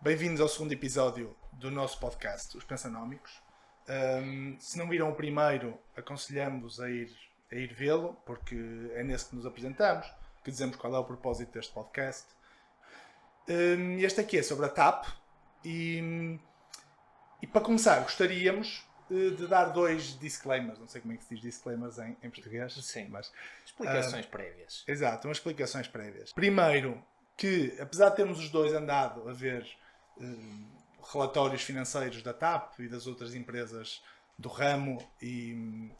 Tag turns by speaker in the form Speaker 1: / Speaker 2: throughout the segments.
Speaker 1: Bem-vindos ao segundo episódio do nosso podcast, Os Pensanómicos. Um, se não viram o primeiro, aconselhamos a ir, a ir vê-lo, porque é nesse que nos apresentamos, que dizemos qual é o propósito deste podcast. Um, este aqui é sobre a TAP e, e para começar gostaríamos de dar dois disclaimers, não sei como é que se diz disclaimers em, em português.
Speaker 2: Sim.
Speaker 1: Mas,
Speaker 2: Explicações prévias.
Speaker 1: Exato, umas explicações prévias. Primeiro, que apesar de termos os dois andado a ver eh, relatórios financeiros da TAP e das outras empresas do ramo e,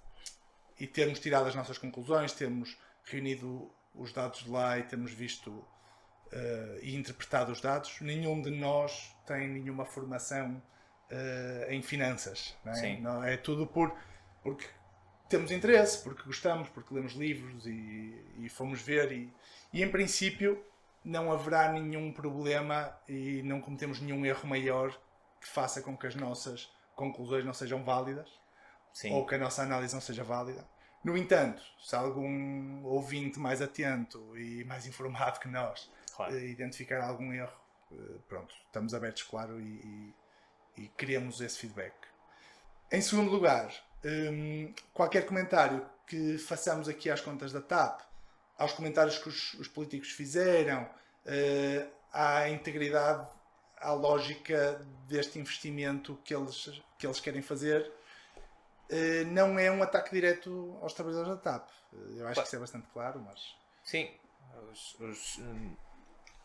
Speaker 1: e termos tirado as nossas conclusões, termos reunido os dados de lá e termos visto eh, e interpretado os dados, nenhum de nós tem nenhuma formação eh, em finanças. Não é?
Speaker 2: Sim.
Speaker 1: Não, é tudo por, porque temos interesse, porque gostamos, porque lemos livros e, e fomos ver e, e em princípio não haverá nenhum problema e não cometemos nenhum erro maior que faça com que as nossas conclusões não sejam válidas
Speaker 2: Sim.
Speaker 1: ou que a nossa análise não seja válida. No entanto, se algum ouvinte mais atento e mais informado que nós
Speaker 2: Claro.
Speaker 1: eh, identificar algum erro, eh, pronto, estamos abertos, claro, e, e- queremos esse feedback. Em segundo lugar, hum, qualquer comentário que façamos aqui às contas da TAP, aos comentários que os, os políticos fizeram, eh, à integridade, à lógica deste investimento que eles, que eles querem fazer, eh, não é um ataque direto aos trabalhadores da TAP. Eh, Eu acho que isso é bastante claro, mas.
Speaker 2: Sim. Os, os, hum,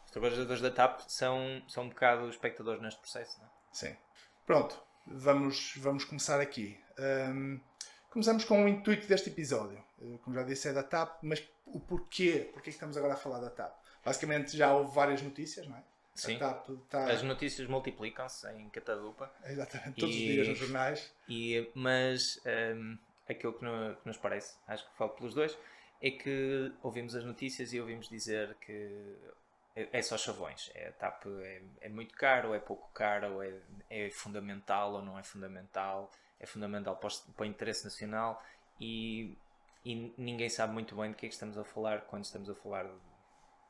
Speaker 2: os trabalhadores da TAP são, são um bocado espectadores neste processo, não é?
Speaker 1: Sim. Pronto, vamos, vamos começar aqui. Hum, começamos com o intuito deste episódio. Eh, Como já disse, é da TAP, mas o porquê? Porquê que estamos agora a falar da TAP? Basicamente já houve várias notícias, não é?
Speaker 2: Sim.
Speaker 1: TAP está.
Speaker 2: As notícias multiplicam-se em catadupa,
Speaker 1: Exatamente, todos
Speaker 2: E-
Speaker 1: os dias nos jornais.
Speaker 2: e, mas hum, aquilo que, no- que nos parece, acho que falo pelos dois, é que ouvimos as notícias e ouvimos dizer que é, é só chavões. É, TAP é, é muito caro, é pouco caro, é, é fundamental ou não é fundamental, é fundamental para o, para o interesse nacional e, e ninguém sabe muito bem do que é que estamos a falar quando estamos a falar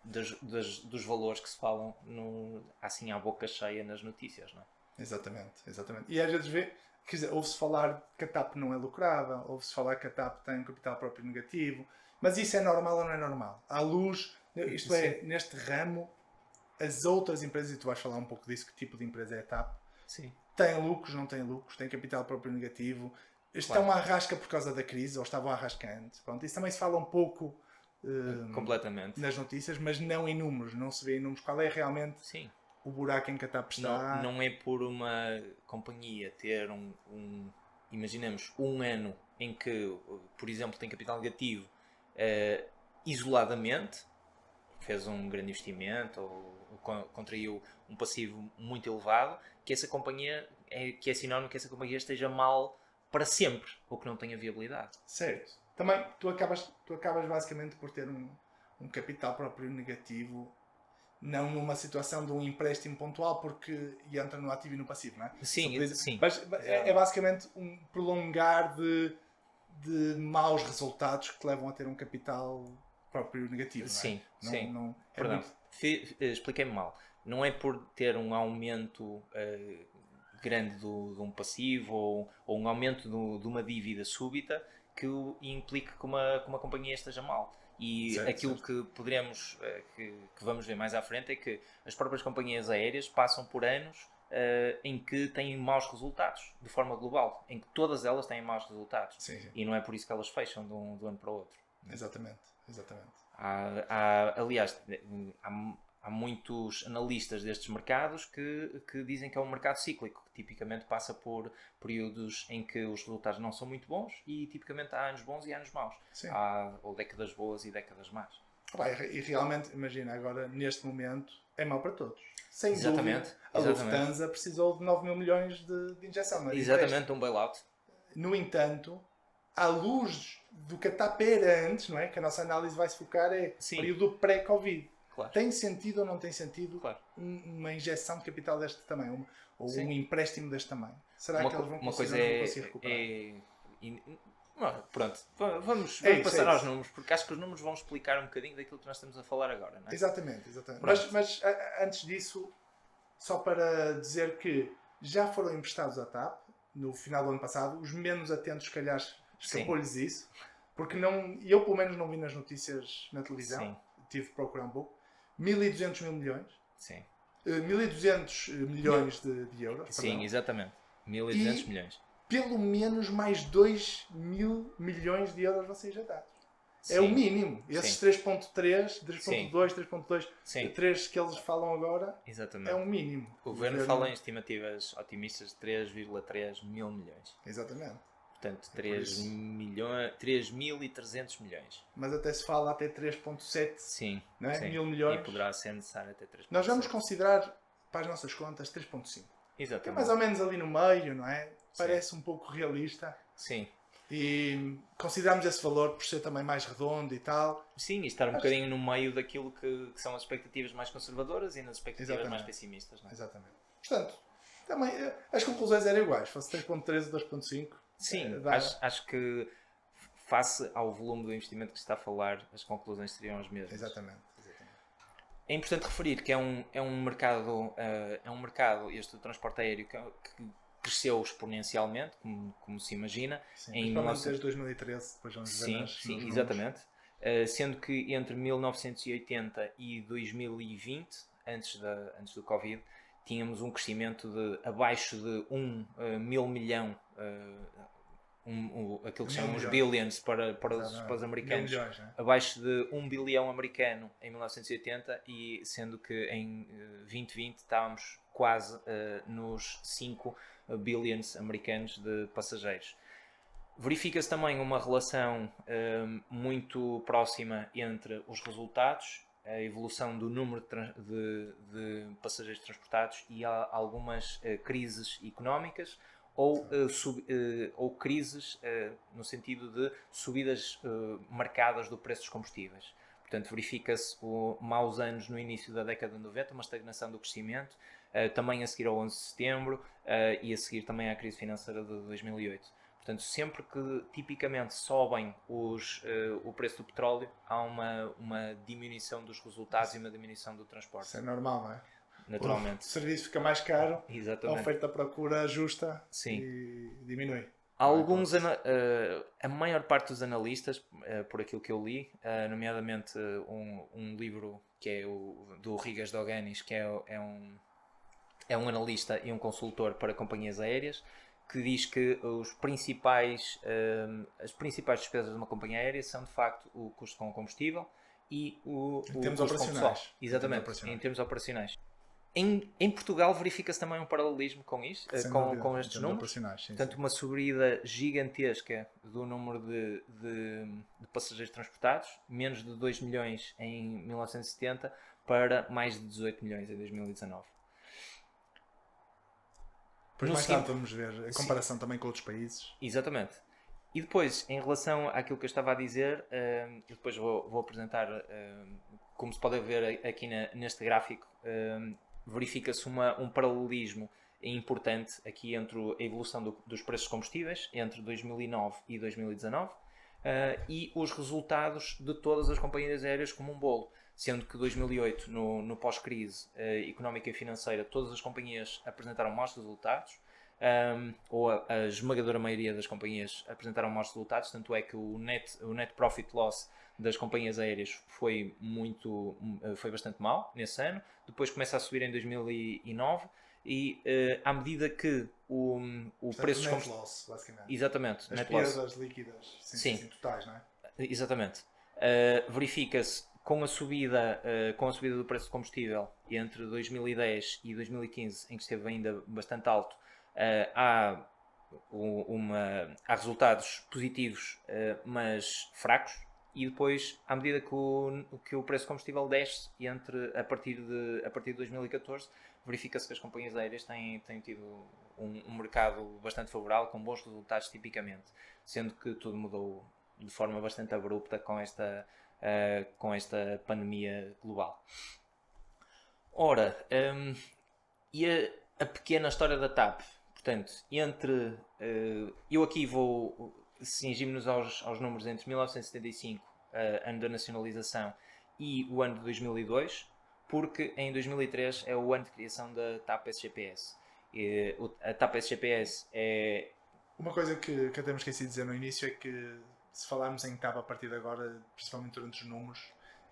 Speaker 2: das- das- dos valores que se falam no, assim à boca cheia nas notícias, não é?
Speaker 1: Exatamente, exatamente. E às vezes vê, quer dizer, ouve-se falar que a TAP não é lucrável, ouve-se falar que a TAP tem capital próprio negativo, mas isso é normal ou não é normal? À luz, isto é, neste ramo, as outras empresas, e tu vais falar um pouco disso, que tipo de empresa é a TAP,
Speaker 2: Sim.
Speaker 1: têm lucros, não têm lucros, têm capital próprio negativo, estão à rasca por causa da crise, ou estavam à rasca antes. Pronto, isso também se fala um pouco eh,
Speaker 2: Completamente.
Speaker 1: nas notícias, mas não em números, não se vê em números qual é realmente
Speaker 2: Sim.
Speaker 1: o buraco em que a TAP está.
Speaker 2: Não, não é por uma companhia ter um, um- imaginemos, um ano em que, por exemplo, tem capital negativo eh, isoladamente, fez um grande investimento ou, ou con- contraiu um passivo muito elevado, que essa companhia é, que é sinónimo que essa companhia esteja mal para sempre ou que não tenha viabilidade.
Speaker 1: Certo. Também tu acabas, tu acabas basicamente por ter um, um capital próprio negativo, não numa situação de um empréstimo pontual, porque entra no ativo e no passivo, não é?
Speaker 2: Sim, sim.
Speaker 1: Mas é, é basicamente um prolongar de, de maus resultados que te levam a ter um capital próprio negativo. não é?
Speaker 2: Sim,
Speaker 1: Não-
Speaker 2: sim.
Speaker 1: não- é
Speaker 2: Perdão,
Speaker 1: muito-
Speaker 2: eh, expliquei-me mal. Não é por ter um aumento eh, grande do, de um passivo ou, ou um aumento do- de uma dívida súbita que implique que uma, que uma companhia esteja mal. E
Speaker 1: Certo,
Speaker 2: aquilo
Speaker 1: certo.
Speaker 2: que poderemos, eh, que, que vamos ver mais à frente é que as próprias companhias aéreas passam por anos eh, em que têm maus resultados, de forma global, em que todas elas têm maus resultados.
Speaker 1: Sim, sim.
Speaker 2: E não é por isso que elas fecham de um, de um ano para o outro.
Speaker 1: Exatamente. Exatamente.
Speaker 2: Há, há- aliás, há, há muitos analistas destes mercados que, que dizem que é um mercado cíclico, que tipicamente passa por períodos em que os resultados não são muito bons e tipicamente há anos bons e anos maus.
Speaker 1: Sim.
Speaker 2: Há ou décadas boas e décadas más.
Speaker 1: E e realmente, imagina, agora, neste momento, é mau para todos. Sem
Speaker 2: Exatamente,
Speaker 1: dúvida, a
Speaker 2: exatamente.
Speaker 1: Lufthansa precisou de 9 mil milhões de, de injeção. é?
Speaker 2: Exatamente, um bailout.
Speaker 1: No entanto, à luz do que a TAP era antes, não é? Que a nossa análise vai se focar é
Speaker 2: Sim.
Speaker 1: período pré-Covid.
Speaker 2: Claro.
Speaker 1: Tem sentido ou não tem sentido
Speaker 2: Claro.
Speaker 1: um- uma injeção de capital deste tamanho? Um- ou
Speaker 2: Sim.
Speaker 1: um empréstimo deste tamanho? Será
Speaker 2: Uma,
Speaker 1: que eles vão
Speaker 2: uma
Speaker 1: conseguir
Speaker 2: é,
Speaker 1: conseguir recuperar?
Speaker 2: é- Ah, Pronto, va- vamos,
Speaker 1: É
Speaker 2: vamos passar
Speaker 1: é
Speaker 2: aos números, porque acho que os números vão explicar um bocadinho daquilo que nós estamos a falar agora, não é?
Speaker 1: Exatamente, exatamente. Mas, mas antes disso, só para dizer que já foram emprestados à TAP no final do ano passado, os menos atentos, se calhar, escapou-lhes isso, porque não, eu pelo menos não vi nas notícias na televisão,
Speaker 2: Sim,
Speaker 1: tive que procurar um pouco, 1.200 mil milhões,
Speaker 2: sim.
Speaker 1: eh, 1.200 milhões de, de euros,
Speaker 2: Sim,
Speaker 1: perdão.
Speaker 2: exatamente. 1200
Speaker 1: E-
Speaker 2: milhões.
Speaker 1: pelo menos mais 2 mil milhões de euros vão ser injetados. É
Speaker 2: Sim,
Speaker 1: o mínimo. Esses 3.3, 3.2, 3.2,
Speaker 2: Sim,
Speaker 1: 3 que eles falam agora
Speaker 2: exatamente.
Speaker 1: é um mínimo.
Speaker 2: O governo fala em estimativas otimistas de 3,3 mil milhões.
Speaker 1: Exatamente.
Speaker 2: Portanto,
Speaker 1: É por
Speaker 2: 3 milhões, 3.300 milhões.
Speaker 1: Mas até se fala até 3.7
Speaker 2: Sim,
Speaker 1: não é?
Speaker 2: sim.
Speaker 1: mil milhões.
Speaker 2: E poderá ser necessário até 3
Speaker 1: Nós vamos considerar, para as nossas contas, 3.5. Que é
Speaker 2: Exatamente.
Speaker 1: mais ou menos ali no meio, não é? Parece um pouco realista.
Speaker 2: Sim.
Speaker 1: E consideramos esse valor por ser também mais redondo e tal.
Speaker 2: Sim, e estar um bocadinho no meio daquilo que, que são as expectativas mais conservadoras e nas expectativas
Speaker 1: Exatamente.
Speaker 2: mais pessimistas. Não é?
Speaker 1: Exatamente. Portanto, também eh, as conclusões eram iguais. Fosse 3.13 ou 2.5.
Speaker 2: Sim,
Speaker 1: Eh,
Speaker 2: acho, acho que face ao volume do investimento que se está a falar, as conclusões seriam as mesmas.
Speaker 1: Exatamente. exatamente.
Speaker 2: É importante referir que é um, é um mercado, eh, é um mercado, este do transporte aéreo, que, que cresceu exponencialmente, como, como se imagina.
Speaker 1: Sim,
Speaker 2: Em
Speaker 1: principalmente
Speaker 2: 1900
Speaker 1: desde 2013, depois vamos ver
Speaker 2: Sim,
Speaker 1: nas-
Speaker 2: sim,
Speaker 1: nos
Speaker 2: exatamente. Uh, sendo que entre 1980 e 2020, antes, da, antes do Covid, tínhamos um crescimento de abaixo de 1 uh, mil milhão, uh, um, um, aquilo que
Speaker 1: Mil
Speaker 2: chamam os
Speaker 1: milhões.
Speaker 2: billions para, para, os,
Speaker 1: Exatamente.
Speaker 2: para os
Speaker 1: Mil
Speaker 2: americanos.
Speaker 1: milhões, né?
Speaker 2: Abaixo de 1 bilhão americano em 1980 e sendo que em uh, 2020 estávamos quase uh, nos 5 billions americanos de passageiros. Verifica-se também uma relação muito próxima entre os resultados, a evolução do número de, de- de passageiros transportados e há algumas eh, crises económicas ou, eh, sub- eh, ou crises no sentido de subidas marcadas do preço dos combustíveis. Portanto, verifica-se maus anos no início da década de 90, uma estagnação do crescimento, também a seguir ao 11 de setembro e a seguir também à crise financeira de 2008. Portanto, sempre que tipicamente sobem os, eh, o preço do petróleo, há uma, uma diminuição dos resultados e uma diminuição do transporte,
Speaker 1: Isso é normal, não é? O
Speaker 2: naturalmente.
Speaker 1: serviço fica mais caro, a
Speaker 2: Exatamente.
Speaker 1: oferta-procura ajusta
Speaker 2: Sim.
Speaker 1: e diminui.
Speaker 2: Há Alguns, eh, a maior parte dos analistas, eh, por aquilo que eu li, eh, nomeadamente um, um livro que é o do Rigas Doganis, que é, é um, é um analista e um consultor para companhias aéreas, que diz que os principais, eh, as principais despesas de uma companhia aérea são de facto o custo com o combustível e o,
Speaker 1: Em
Speaker 2: o
Speaker 1: termos
Speaker 2: custo
Speaker 1: operacionais.
Speaker 2: pessoal. Exatamente,
Speaker 1: Em termos operacionais.
Speaker 2: em termos operacionais. Em, em Portugal verifica-se também um paralelismo com isto, eh,
Speaker 1: Sem
Speaker 2: com,
Speaker 1: dúvida,
Speaker 2: com estes números.
Speaker 1: sim,
Speaker 2: Portanto, uma subida gigantesca do número de, de, de passageiros transportados, menos de 2 milhões em 1970 para mais de 18 milhões em 2019.
Speaker 1: Depois
Speaker 2: no
Speaker 1: mais
Speaker 2: seguinte-
Speaker 1: tarde vamos ver a comparação também com outros países.
Speaker 2: Exatamente. E depois, em relação àquilo que eu estava a dizer, hum, eu depois vou, vou apresentar, hum, como se pode ver aqui na- neste gráfico, hum, verifica-se um paralelismo importante aqui entre a evolução do- dos preços de combustíveis entre 2009 e 2019 uh, e os resultados de todas as companhias aéreas como um bolo. Sendo que 2008, no, no pós-crise uh, económica e financeira, todas as companhias apresentaram maus resultados, um, ou a, a esmagadora maioria das companhias apresentaram maus resultados, tanto é que o net, o net profit loss das companhias aéreas foi muito uh, foi bastante mau nesse ano, depois começa a subir em 2009 e uh, à medida que o, o
Speaker 1: Portanto,
Speaker 2: preço dos
Speaker 1: loss, basicamente.
Speaker 2: exatamente
Speaker 1: As
Speaker 2: net loss.
Speaker 1: perdas líquidas, sim,
Speaker 2: Sim.
Speaker 1: sim, totais, não é?
Speaker 2: Exatamente. Uh, Verifica-se com a subida uh, com a subida do preço do combustível entre 2010 e 2015, em que esteve ainda bastante alto, uh, há, uma, há resultados positivos, uh, mas fracos. E depois, à medida que o, que o preço do combustível desce, entre, a, partir de, a partir de 2014, verifica-se que as companhias aéreas têm, têm tido um, um mercado bastante favorável, com bons resultados tipicamente, sendo que tudo mudou de forma bastante abrupta com esta, uh, com esta pandemia global. Ora, um, e a, a pequena história da TAP? Portanto, entre. uh, eu aqui vou. cingimos-nos aos, aos números entre 1975, uh, ano da nacionalização, e o ano de 2002, porque em 2003 é o ano de criação da TAP SGPS. E, a TAP SGPS é.
Speaker 1: Uma coisa que, que até me esqueci de dizer no início é que se falarmos em TAP a partir de agora, principalmente durante os números,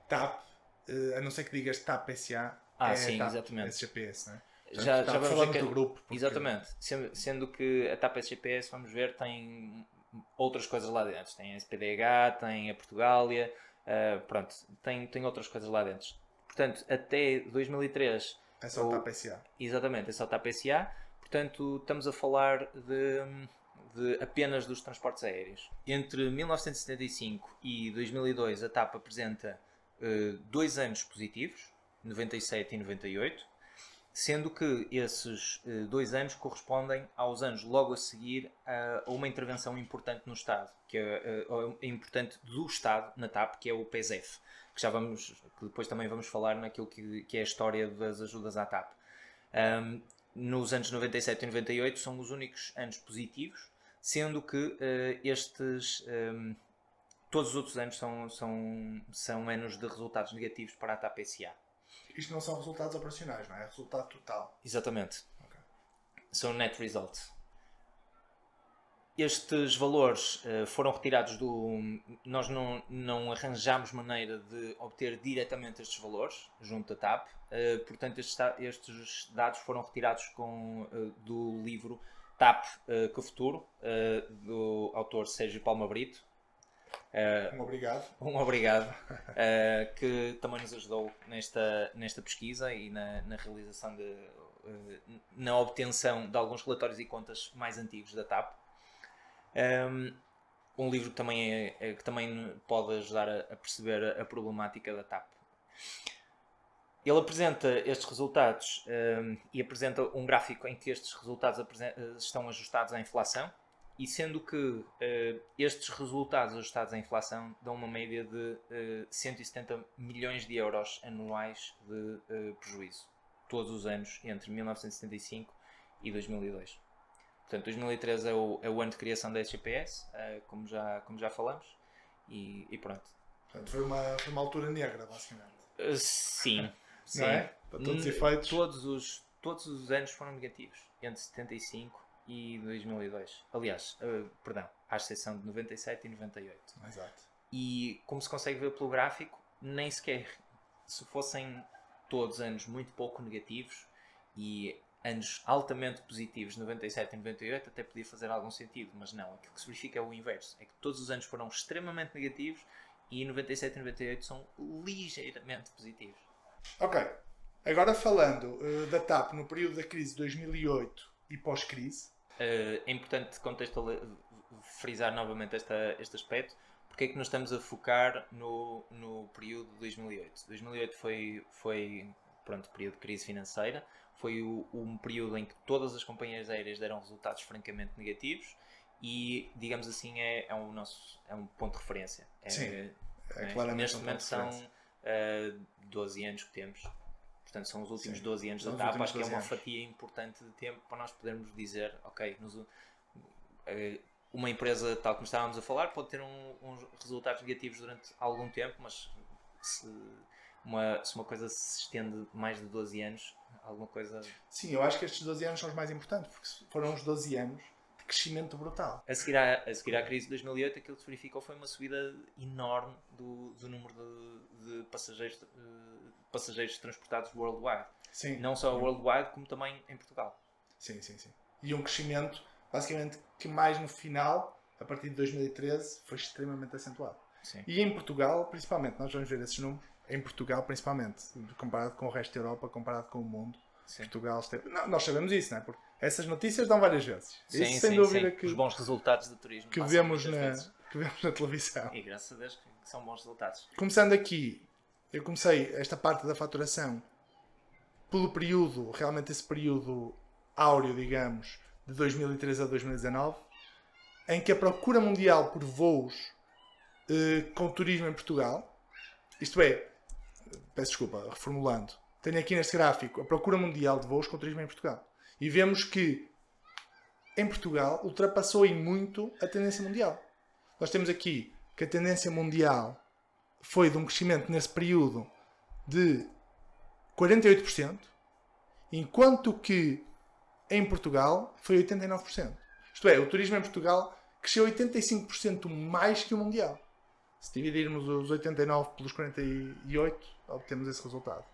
Speaker 1: TAP, uh, a não ser que digas TAP SA,
Speaker 2: ah,
Speaker 1: é
Speaker 2: sim,
Speaker 1: TAP
Speaker 2: exatamente.
Speaker 1: SGPS, não é?
Speaker 2: Já, já vamos ver que-
Speaker 1: do grupo. porque-
Speaker 2: Exatamente. Sendo, sendo que a TAP SGPS, vamos ver, tem outras coisas lá dentro. Tem a SPDH, tem a Portugália, ah, pronto, tem, tem outras coisas lá dentro. Portanto, até 2003,
Speaker 1: É só
Speaker 2: o-
Speaker 1: TAP SA.
Speaker 2: exatamente, é só TAP SA. Portanto, estamos a falar de, de apenas dos transportes aéreos. Entre 1975 e 2002, a TAP apresenta eh, dois anos positivos, 97 e 98, sendo que esses eh, dois anos correspondem aos anos logo a seguir a, a uma intervenção importante no Estado, que é, eh, é importante do Estado na TAP, que é o PESEF, que já vamos, que depois também vamos falar naquilo que, que é a história das ajudas à TAP. Ahm, nos anos 97 e 98 são os únicos anos positivos, sendo que eh, estes ahm, todos os outros anos são, são, são anos de resultados negativos para a TAP SA.
Speaker 1: Isto não são resultados operacionais, não é? É resultado total.
Speaker 2: Exatamente.
Speaker 1: Ok.
Speaker 2: São net results. Estes valores eh, foram retirados do. Nós não, não arranjámos maneira de obter diretamente estes valores junto da TAP, eh, portanto, estes, estes dados foram retirados com, eh, do livro TAP eh, que Futuro, eh, do autor Sérgio Palma Brito. Eh,
Speaker 1: Um obrigado.
Speaker 2: um obrigado, que também nos ajudou nesta, nesta pesquisa e na, na realização de. na obtenção de alguns relatórios e contas mais antigos da TAP. Um, um livro que também, é, é- que também pode ajudar a, a perceber a, a problemática da TAP. Ele apresenta estes resultados um, e apresenta um gráfico em que estes resultados eh, estão ajustados à inflação, e sendo que eh, estes resultados ajustados à inflação dão uma média de eh, 170 milhões de euros anuais de eh, prejuízo, todos os anos entre 1975 e 2002. Portanto, 2013 é o, é o ano de criação da SGPS, como, já, como já falamos, e, e pronto.
Speaker 1: Portanto, foi uma, foi uma altura negra, basicamente.
Speaker 2: Sim, sim.
Speaker 1: Não é? Para todos os efeitos.
Speaker 2: Todos os, todos os anos foram negativos, entre 75 e 2002. Aliás, eh, perdão, à exceção de 97 e 98.
Speaker 1: Exato.
Speaker 2: E como se consegue ver pelo gráfico, nem sequer se fossem todos anos muito pouco negativos e anos altamente positivos, 97 e 98, até podia fazer algum sentido, mas não. Aquilo que se verifica é o inverso: é que todos os anos foram extremamente negativos e 97 e 98 são ligeiramente positivos.
Speaker 1: Ok. Agora falando eh, da TAP no período da crise de 2008 e pós-crise.
Speaker 2: Eh, é importante frisar novamente esta, este aspecto, porque é que nós estamos a focar no, no período de 2008. 2008 foi, foi pronto, período de crise financeira, foi o- um período em que todas as companhias aéreas deram resultados francamente negativos e, digamos assim, é, é, um, nosso, é um ponto de referência. É,
Speaker 1: Sim,
Speaker 2: é,
Speaker 1: É claramente
Speaker 2: neste
Speaker 1: um ponto
Speaker 2: momento
Speaker 1: de
Speaker 2: são eh, 12 anos que temos. Portanto, são os últimos
Speaker 1: Sim,
Speaker 2: 12 anos da TAP. Acho que é
Speaker 1: 12
Speaker 2: uma
Speaker 1: anos.
Speaker 2: fatia importante de tempo para nós podermos dizer, ok, nos- eh, uma empresa, tal como estávamos a falar, pode ter um- uns resultados negativos durante algum tempo, mas se uma, se uma coisa se estende mais de 12 anos, alguma coisa.
Speaker 1: Sim, eu acho que estes 12 anos são os mais importantes, porque foram os 12 anos crescimento brutal.
Speaker 2: A seguir, à, a seguir à crise de 2008, aquilo que se verificou foi uma subida enorme do, do número de, de passageiros, eh, passageiros transportados worldwide.
Speaker 1: Sim.
Speaker 2: Não só worldwide, como também em Portugal.
Speaker 1: Sim, sim, sim. E um crescimento, basicamente, que mais no final, a partir de 2013, foi extremamente acentuado.
Speaker 2: Sim.
Speaker 1: E em Portugal, principalmente, nós vamos ver esses números, em Portugal, principalmente, comparado com o resto da Europa, comparado com o mundo,
Speaker 2: Sim.
Speaker 1: Portugal esteve... não, Nós sabemos isso, não é? Porque essas notícias dão várias vezes.
Speaker 2: Sim,
Speaker 1: isso, sem
Speaker 2: sim,
Speaker 1: dúvida,
Speaker 2: sim.
Speaker 1: Que,
Speaker 2: Os bons resultados do turismo
Speaker 1: que, vemos na,
Speaker 2: vezes.
Speaker 1: que vemos na televisão.
Speaker 2: E graças a Deus que que são bons resultados.
Speaker 1: Começando aqui, eu comecei esta parte da faturação pelo período, realmente esse período áureo, digamos, de 2013 a 2019, em que a procura mundial por voos eh, com turismo em Portugal, isto é, peço desculpa, reformulando, tenho aqui neste gráfico a procura mundial de voos com turismo em Portugal. E vemos que em Portugal ultrapassou em muito a tendência mundial. nós temos aqui que a tendência mundial foi de um crescimento nesse período de 48%, enquanto que em Portugal foi 89%. Isto é, o turismo em Portugal cresceu 85% mais que o mundial. Se dividirmos os 89 pelos 48, obtemos esse resultado.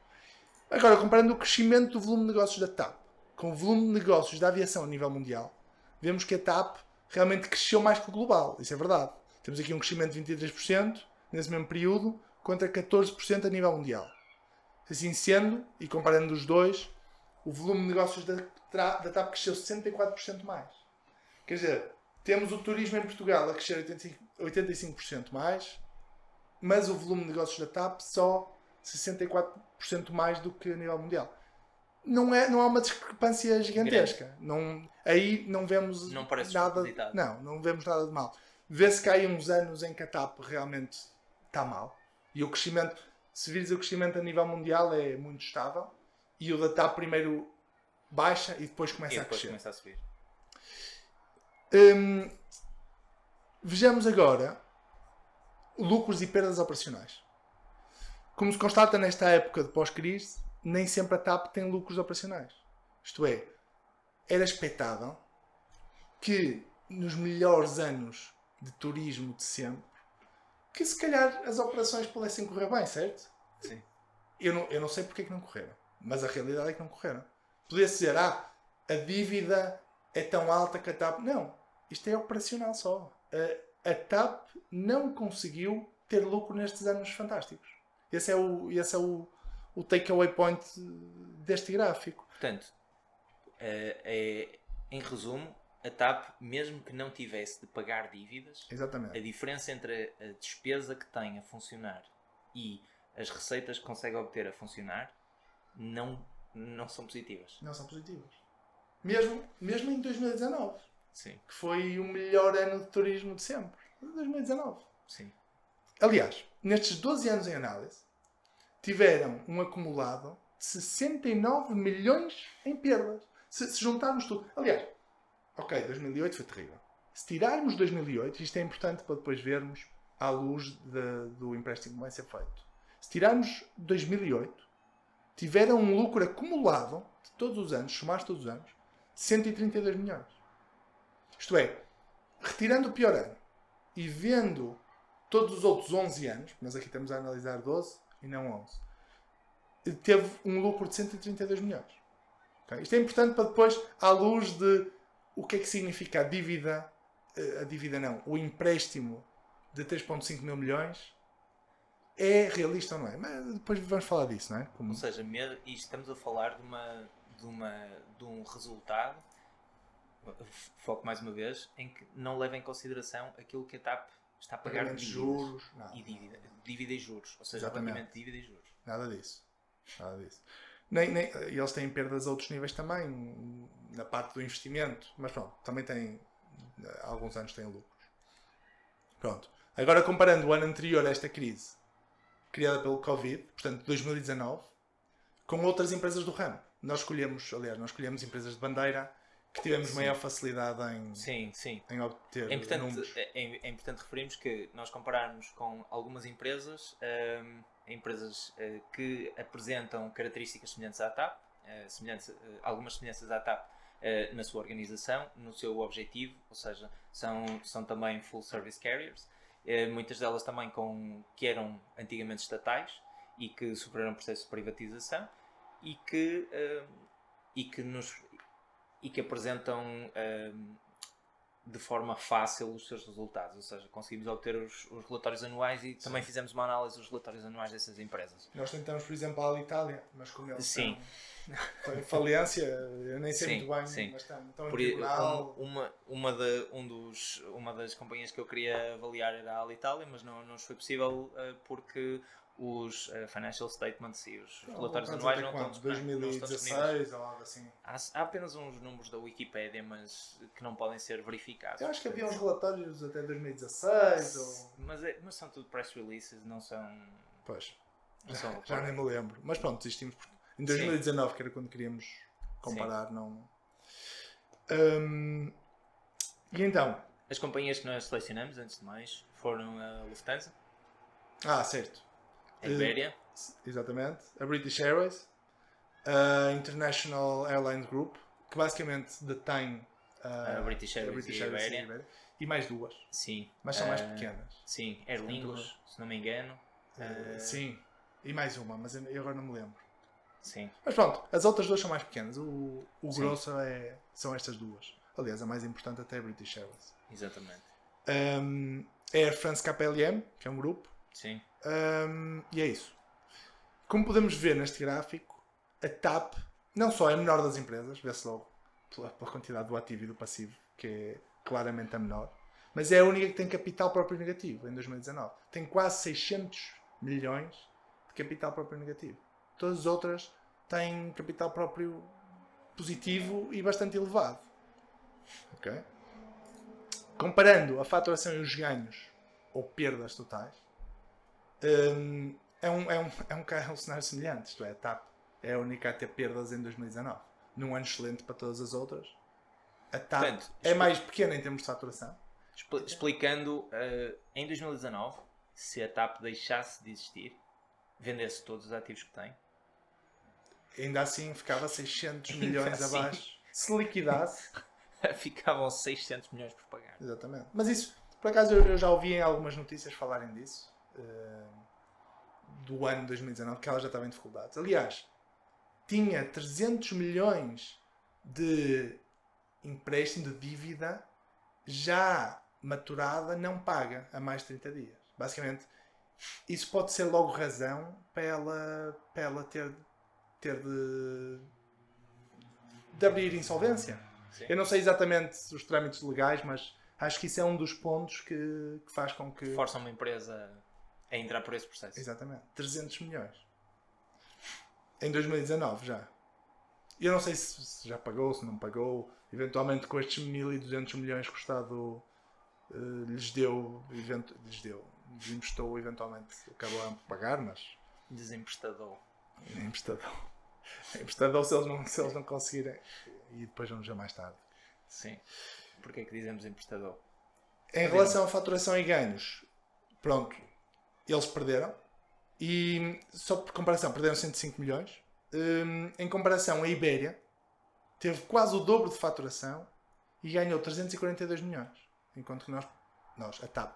Speaker 1: Agora, comparando o crescimento do volume de negócios da TAP com o volume de negócios da aviação a nível mundial, vemos que a TAP realmente cresceu mais que o global. Isso é verdade. Temos aqui um crescimento de 23% nesse mesmo período, contra 14% a nível mundial. Assim sendo, e comparando os dois, o volume de negócios da, da TAP cresceu 64% mais. Quer dizer, temos o turismo em Portugal a crescer 85% mais, mas o volume de negócios da TAP só 64% mais do que a nível mundial. Não, é, não há uma discrepância gigantesca. Não, aí não vemos
Speaker 2: Não
Speaker 1: nada. Não, não vemos nada de mal. Vê-se que há aí uns anos em que a TAP realmente está mal. E o crescimento, se vires o crescimento a nível mundial é muito estável. E o da TAP primeiro baixa e depois começa
Speaker 2: E
Speaker 1: a
Speaker 2: depois
Speaker 1: crescer.
Speaker 2: começa a subir.
Speaker 1: Hum, vejamos agora lucros e perdas operacionais. Como se constata nesta época de pós-crise, nem sempre a TAP tem lucros operacionais. Isto é, era expectável que nos melhores anos de turismo de sempre, que se calhar as operações pudessem correr bem, certo?
Speaker 2: Sim.
Speaker 1: Eu não, eu não sei porque é que não correram, mas a realidade é que não correram. Podia-se dizer, ah, a dívida é tão alta que a TAP. Não, isto é operacional só. A, a TAP não conseguiu ter lucro nestes anos fantásticos. Esse é o, esse é o, o takeaway point deste gráfico.
Speaker 2: Portanto, é, é- em resumo, a TAP, mesmo que não tivesse de pagar dívidas, a
Speaker 1: Exatamente.
Speaker 2: diferença entre a despesa que tem a funcionar e as receitas que consegue obter a funcionar não, não são positivas.
Speaker 1: Não são positivas. Mesmo, mesmo em 2019,
Speaker 2: Sim,
Speaker 1: que foi o melhor ano de turismo de sempre. 2019.
Speaker 2: sim.
Speaker 1: Aliás, nestes 12 anos em análise, tiveram um acumulado de 69 milhões em perdas. Se, se juntarmos tudo. Aliás, ok, 2008 foi terrível. Se tirarmos 2008, isto é importante para depois vermos à luz de- do empréstimo que vai ser feito. Se tirarmos 2008, tiveram um lucro acumulado de todos os anos, somares todos os anos, de 132 milhões. Isto é, retirando o pior ano e vendo todos os outros 11 anos, mas aqui estamos a analisar 12 e não 11, teve um lucro de 132 milhões. Ok? Isto é importante para depois, à luz de o que é que significa a dívida, eh, a dívida não, o empréstimo de 3.5 mil milhões, é realista ou não é? Mas depois vamos falar disso, não é? Como-
Speaker 2: Ou seja, estamos a falar de, uma, de, uma, de um resultado, foco mais uma vez, em que não leva em consideração aquilo que a TAP está a pagar dívidas
Speaker 1: juros, nada.
Speaker 2: e dívida, dívida e juros. Ou seja,
Speaker 1: Exatamente.
Speaker 2: pagamento de dívida e juros.
Speaker 1: Nada disso. Nada disso. Nem, nem, e eles têm perdas a outros níveis também, na parte do investimento, mas pronto, também têm, há alguns anos têm lucros. Pronto. Agora comparando o ano anterior a esta crise, criada pelo Covid, portanto 2019, com outras empresas do ramo. Nós escolhemos, aliás, nós escolhemos empresas de bandeira que tivemos
Speaker 2: Sim.
Speaker 1: maior facilidade em,
Speaker 2: Sim, sim.
Speaker 1: em obter
Speaker 2: É importante,
Speaker 1: números.
Speaker 2: é, é importante referirmos que nós compararmos com algumas empresas, ehm, empresas eh, que apresentam características semelhantes à TAP, eh, semelhantes, eh, algumas semelhanças à TAP na sua organização, no seu objetivo, ou seja, são, são também full service carriers, muitas delas também com, que eram antigamente estatais e que sofreram processo de privatização e que, ehm, e que nos e que apresentam ehm, de forma fácil os seus resultados, ou seja, conseguimos obter os, os relatórios anuais e também fizemos uma análise dos relatórios anuais dessas empresas.
Speaker 1: Nós tentamos, por exemplo, a Alitalia, mas como eles
Speaker 2: Sim.
Speaker 1: estão em falência, eu nem sei
Speaker 2: Sim,
Speaker 1: muito bem,
Speaker 2: sim.
Speaker 1: mas estão,
Speaker 2: Por,
Speaker 1: tribunal.
Speaker 2: um- uma, uma, de, um dos, uma das companhias que eu queria avaliar era a Alitalia, mas não, não nos foi possível eh, porque os eh, financial statements e os
Speaker 1: Não,
Speaker 2: relatórios anuais não estão,
Speaker 1: quantos?
Speaker 2: disponíveis- não estão disponíveis.
Speaker 1: 2016 ou algo assim.
Speaker 2: Há, há apenas uns números da Wikipédia, mas que não podem ser verificados.
Speaker 1: Eu acho que havia uns relatórios até 2016 ou.
Speaker 2: Mas, é- mas são tudo press releases, não são.
Speaker 1: Pois,
Speaker 2: Não são
Speaker 1: já nem me lembro. Mas pronto, desistimos. Em 2019, que era quando queríamos comparar, não. Hum, e então,
Speaker 2: As companhias que nós selecionamos, antes de mais, foram a Lufthansa,
Speaker 1: Ah, certo.
Speaker 2: A Iberia,
Speaker 1: Exatamente. A British Airways, a International Airlines Group, que basicamente detém uh,
Speaker 2: A British Airways e a Iberia.
Speaker 1: e mais duas,
Speaker 2: sim.
Speaker 1: mas são mais
Speaker 2: Ah,
Speaker 1: pequenas.
Speaker 2: Sim, Aer Lingus, se não me engano.
Speaker 1: Uh, sim, e mais uma, mas eu agora não me lembro.
Speaker 2: Sim,
Speaker 1: Mas pronto, as outras duas são mais pequenas. O, o
Speaker 2: Sim.
Speaker 1: grosso é, são estas duas. Aliás, a mais importante até é a British Airways.
Speaker 2: exatamente.
Speaker 1: Um, Air France KPLM, que é um grupo,
Speaker 2: Sim,
Speaker 1: Um, e é isso. Como podemos ver neste gráfico, a TAP não só é a menor das empresas, vê-se logo pela, pela quantidade do ativo e do passivo, que é claramente a menor, mas é a única que tem capital próprio negativo em 2019. Tem quase 600 milhões de capital próprio negativo. Todas as outras têm capital próprio positivo e bastante elevado. Ok? Comparando a faturação e os ganhos ou perdas totais, É, um, é, um, é, um, é um cenário semelhante. Isto é, a TAP é a única a ter perdas em 2019. Num ano excelente para todas as outras. A TAP
Speaker 2: Portanto,
Speaker 1: é mais pequena em termos de faturação.
Speaker 2: Expli- explicando, eh, em 2019, se a TAP deixasse de existir, vendesse todos os ativos que tem,
Speaker 1: Ainda assim ficava 600 milhões
Speaker 2: assim.
Speaker 1: abaixo. Se liquidasse.
Speaker 2: ficavam 600 milhões por pagar.
Speaker 1: Exatamente. Mas isso, por acaso, eu já ouvi em algumas notícias falarem disso. Eh, do ano 2019, que ela já estava em dificuldades. Aliás, tinha 300 milhões de empréstimo, de dívida, já maturada, não paga a mais de 30 dias. Basicamente, isso pode ser logo razão para ela, para ela ter, ter de, de abrir insolvência.
Speaker 2: Sim.
Speaker 1: Eu não sei exatamente os trâmites legais, mas acho que isso é um dos pontos que, que faz com que.
Speaker 2: Forçam uma empresa a entrar por esse processo.
Speaker 1: Exatamente. 300 milhões. Em 2019 já. Eu não sei se, se já pagou, se não pagou. Eventualmente com estes 1200 milhões que o Estado eh, lhes deu, event- lhes deu, lhes emprestou, eventualmente acabaram por pagar, mas
Speaker 2: Desemprestador.
Speaker 1: é emprestador. É emprestador se eles não, se eles não conseguirem. E depois vamos ver mais tarde.
Speaker 2: Sim. Porquê é que dizemos emprestador?
Speaker 1: Em relação à faturação e ganhos, pronto, eles perderam. E só por comparação, perderam 105 milhões. Hum, em comparação, a Ibéria teve quase o dobro de faturação e ganhou 342 milhões. Enquanto que nós, nós a TAP,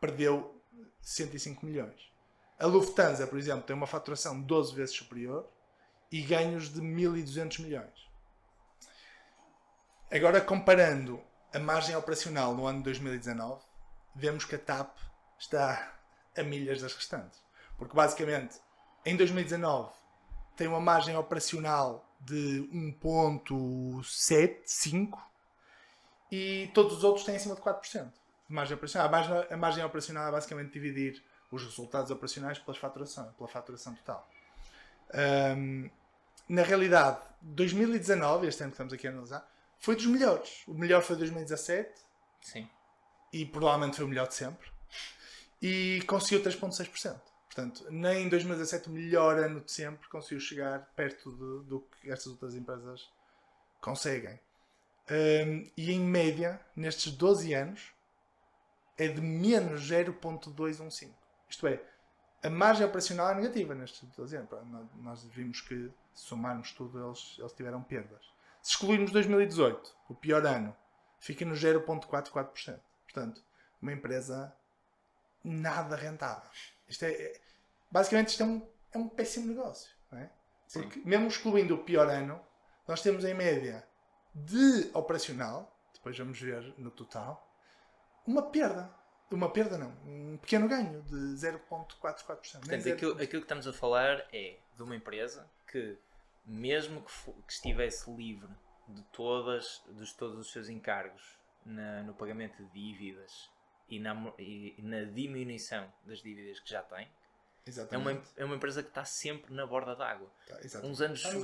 Speaker 1: perdeu 105 milhões. A Lufthansa, por exemplo, tem uma faturação 12 vezes superior e ganhos de 1.200 milhões. Agora, comparando a margem operacional no ano de 2019, vemos que a TAP está a milhas das restantes. Porque, basicamente, em 2019 tem uma margem operacional de 1.75 e todos os outros têm acima de 4% de margem operacional. A margem, a margem operacional é basicamente dividir os resultados operacionais pelas faturação, pela faturação total. Ahm, na realidade, 2019, este ano que estamos aqui a analisar, foi dos melhores. O melhor foi 2017
Speaker 2: Sim.
Speaker 1: e provavelmente foi o melhor de sempre. E conseguiu 3,6%. Portanto, nem em 2017, o melhor ano de sempre, conseguiu chegar perto do, do que estas outras empresas conseguem. Hum, e em média, nestes 12 anos, é de menos 0,215. Isto é, a margem operacional é negativa nestes 12 anos. Nós vimos que, se somarmos tudo, eles, eles tiveram perdas. Se excluirmos 2018, o pior ano, fica no 0,44%. Portanto, uma empresa nada rentável. Isto é, é- basicamente, isto é um, é um péssimo negócio. É?
Speaker 2: Sim.
Speaker 1: Porque, mesmo excluindo o pior ano, nós temos em média de operacional, depois vamos ver no total, uma perda. Uma perda não, um pequeno ganho de 0,44%. Nem
Speaker 2: Portanto, aquilo, aquilo que estamos a falar é de uma empresa que, mesmo que, que estivesse livre de todas, de todos os seus encargos na- no pagamento de dívidas e na, e- na diminuição das dívidas que já tem, é
Speaker 1: Exatamente.
Speaker 2: uma, é uma empresa que está sempre na borda d'água.
Speaker 1: Tá.
Speaker 2: Uns anos,
Speaker 1: Está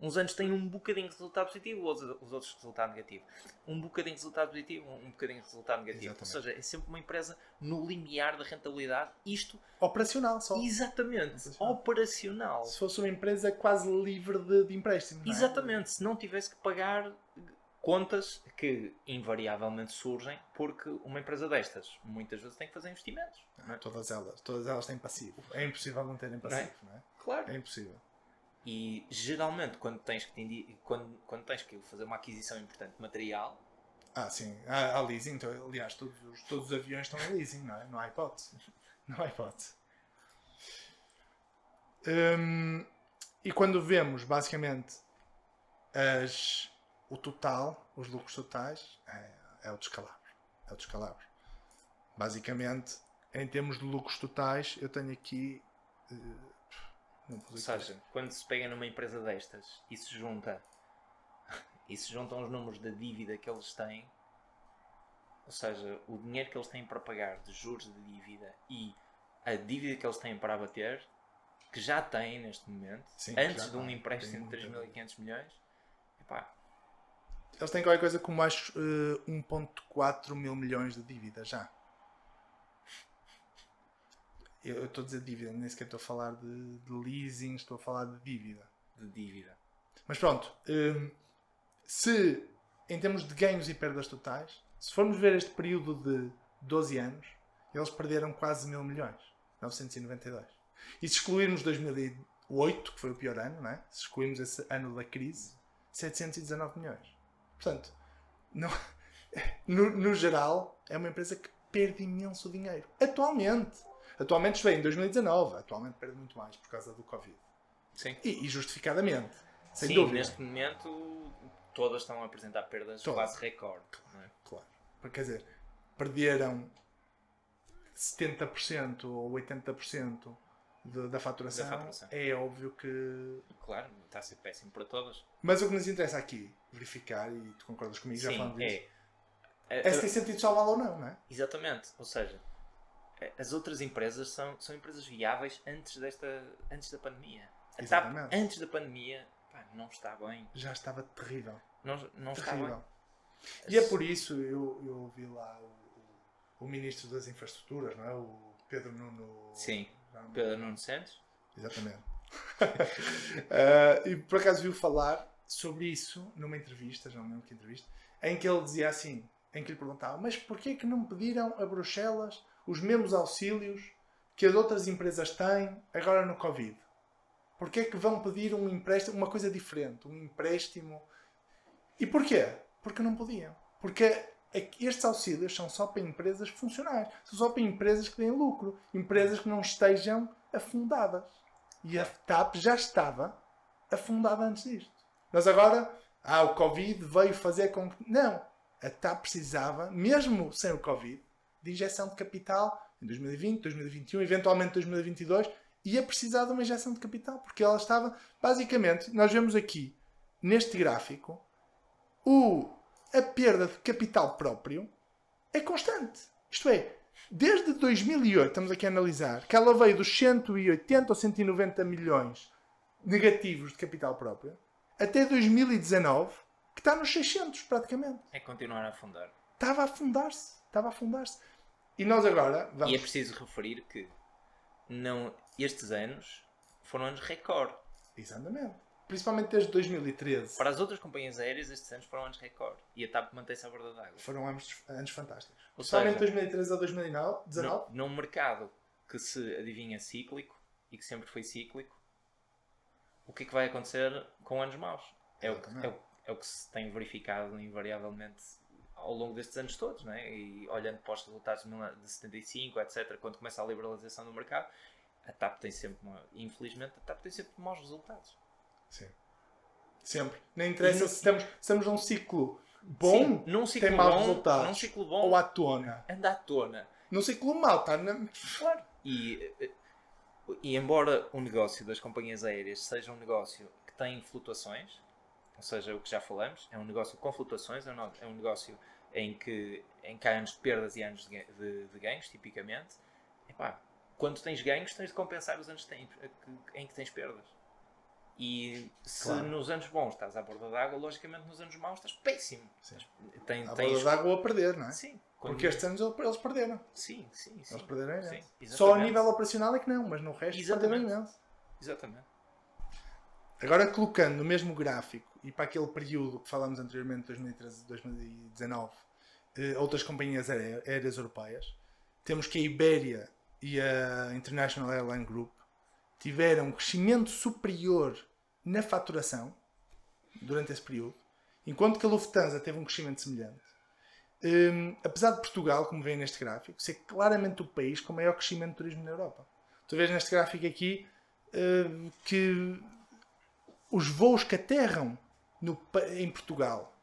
Speaker 2: uns anos tem um bocadinho de resultado positivo, os, os outros resultado negativo. Um bocadinho de resultado positivo, um bocadinho de resultado negativo.
Speaker 1: Exatamente.
Speaker 2: Ou seja, é sempre uma empresa no limiar da rentabilidade. Isto,
Speaker 1: Operacional só.
Speaker 2: exatamente,
Speaker 1: Operacional.
Speaker 2: operacional.
Speaker 1: Se fosse uma empresa quase livre de, de empréstimos. é?
Speaker 2: Exatamente, se não tivesse que pagar contas que invariavelmente surgem porque uma empresa destas muitas vezes tem que fazer investimentos. não é?
Speaker 1: Todas elas, todas elas têm passivo. É impossível não terem passivo, não é?
Speaker 2: Claro.
Speaker 1: É impossível.
Speaker 2: E geralmente quando tens que, te quando, quando tens que fazer uma aquisição importante de material,
Speaker 1: Ah, sim. Há, há leasing. Então, aliás, todos os, todos os aviões estão em leasing, não é? Não há hipótese. Não há hipótese. Hum, e quando vemos, basicamente, as, o total, os lucros totais, é, é o descalabro. É o descalabro. Basicamente, em termos de lucros totais, eu tenho aqui. não
Speaker 2: ou seja, quando se pega numa empresa destas e se junta e se juntam os números da dívida que eles têm, ou seja, o dinheiro que eles têm para pagar de juros de dívida e a dívida que eles têm para abater, que já têm neste momento,
Speaker 1: Sim,
Speaker 2: antes de um empréstimo de
Speaker 1: muita
Speaker 2: 3.500 milhões,
Speaker 1: Eles têm qualquer coisa como acho eh, 1.4 mil milhões de dívida já. Eu estou a dizer dívida, nem sequer estou a falar de, de leasing, estou a falar de dívida.
Speaker 2: de dívida.
Speaker 1: Mas pronto, hum, se em termos de ganhos e perdas totais, se formos ver este período de 12 anos, eles perderam quase mil milhões. 992. E se excluirmos 2008, que foi o pior ano, não é? se excluirmos esse ano da crise, 719 milhões. Portanto, não- no, no geral, é uma empresa que perde imenso dinheiro. Atualmente. Atualmente, é, em 2019. Atualmente perde muito mais por causa do Covid.
Speaker 2: Sim.
Speaker 1: E, e justificadamente. Sem
Speaker 2: Sim,
Speaker 1: dúvida.
Speaker 2: neste momento todas estão a apresentar perdas
Speaker 1: Todas.
Speaker 2: quase recorde. não é?
Speaker 1: Claro. Porque, quer dizer, perderam 70% ou 80% de- da faturação.
Speaker 2: Da faturação.
Speaker 1: É óbvio que.
Speaker 2: Claro, está a ser péssimo para todas.
Speaker 1: Mas o que nos interessa aqui, verificar, e tu concordas comigo, já
Speaker 2: Sim,
Speaker 1: falamos disso,
Speaker 2: é.
Speaker 1: é se tem sentido salvá-lo ou não, não é?
Speaker 2: Exatamente. Ou seja, eh, as outras empresas são, são empresas viáveis antes, desta, antes da pandemia. A TAP,
Speaker 1: Exatamente.
Speaker 2: antes da pandemia, pá, não está bem.
Speaker 1: Já estava terrível.
Speaker 2: Não, não está
Speaker 1: terrível.
Speaker 2: bem.
Speaker 1: E é por isso eu, eu ouvi lá o, o, o Ministro das Infraestruturas, não é? O Pedro Nuno.
Speaker 2: Sim.
Speaker 1: Me
Speaker 2: Pedro Nuno Santos?
Speaker 1: Exatamente. Eh, e por acaso viu falar sobre isso numa entrevista, já não lembro que entrevista, em que ele dizia assim, em que lhe perguntava, mas porquê que não pediram a Bruxelas os mesmos auxílios que as outras empresas têm agora no Covid? Porquê que vão pedir um empréstimo, uma coisa diferente, um empréstimo? E porquê? Porque não podiam. Porque é que estes auxílios são só para empresas funcionais, são só para empresas que têm lucro, empresas que não estejam afundadas. E a TAP já estava afundada antes disto. Nós agora, ah, o Covid veio fazer com que. Não! A TAP precisava, mesmo sem o Covid, de injeção de capital em 2020, 2021, eventualmente 2022, ia precisar de uma injeção de capital, porque ela estava. Basicamente, nós vemos aqui, neste gráfico, o, a perda de capital próprio é constante. Isto é, desde 2008, estamos aqui a analisar, que ela veio dos 180 ou 190 milhões negativos de capital próprio, até 2019, que está nos 600 praticamente.
Speaker 2: É continuar a afundar.
Speaker 1: Estava a afundar-se. Estava a afundar-se. E nós agora vamos.
Speaker 2: E é preciso referir que não, estes anos foram anos recorde.
Speaker 1: Exatamente. Principalmente desde 2013.
Speaker 2: Para as outras companhias aéreas, estes anos foram anos recorde. E a TAP mantém-se à borda d'água.
Speaker 1: Foram anos, anos fantásticos.
Speaker 2: Ou
Speaker 1: Principalmente
Speaker 2: seja,
Speaker 1: 2013 a 2019.
Speaker 2: Num, num mercado que se adivinha cíclico e que sempre foi cíclico, o que é que vai acontecer com anos maus? É o, que, é, o, é o que se tem verificado invariavelmente ao longo destes anos todos, não é? E olhando para os resultados de 19 de 75, etc., quando começa a liberalização do mercado, a TAP tem sempre, uma, infelizmente, a TAP tem sempre maus resultados.
Speaker 1: Sim. Sempre. Nem interessa se estamos, se estamos num ciclo bom
Speaker 2: Sim, num ciclo
Speaker 1: tem maus resultados.
Speaker 2: num ciclo bom,
Speaker 1: ou à tona.
Speaker 2: anda à tona.
Speaker 1: Num ciclo mau, está na...
Speaker 2: Claro. E, e embora o negócio das companhias aéreas seja um negócio que tem flutuações, ou seja, o que já falamos, é um negócio com flutuações, é um, é um negócio em que, em que há anos de perdas e anos de, de- de ganhos, tipicamente. Epá, quando tens ganhos, tens de compensar os anos em que tens perdas. E se
Speaker 1: Claro.
Speaker 2: nos anos bons estás à borda d'água, logicamente nos anos maus estás péssimo.
Speaker 1: Sim.
Speaker 2: Tem,
Speaker 1: À
Speaker 2: tens...
Speaker 1: borda d'água a perder, não é?
Speaker 2: Sim.
Speaker 1: Porque estes anos eles perderam.
Speaker 2: Sim, sim, sim.
Speaker 1: Eles perderam
Speaker 2: Sim,
Speaker 1: imenso. Só a nível operacional é que não, mas no resto perderam
Speaker 2: Exatamente.
Speaker 1: imenso.
Speaker 2: Exatamente.
Speaker 1: Agora colocando no mesmo gráfico e para aquele período que falamos anteriormente, 2013 2019, eh, outras companhias aé- aéreas europeias, temos que a Iberia e a International Airline Group tiveram um crescimento superior na faturação durante esse período, enquanto que a Lufthansa teve um crescimento semelhante. Hum, apesar de Portugal, como vem neste gráfico, ser claramente o país com maior crescimento de turismo na Europa. Tu vês neste gráfico aqui hum, que os voos que aterram no em Portugal,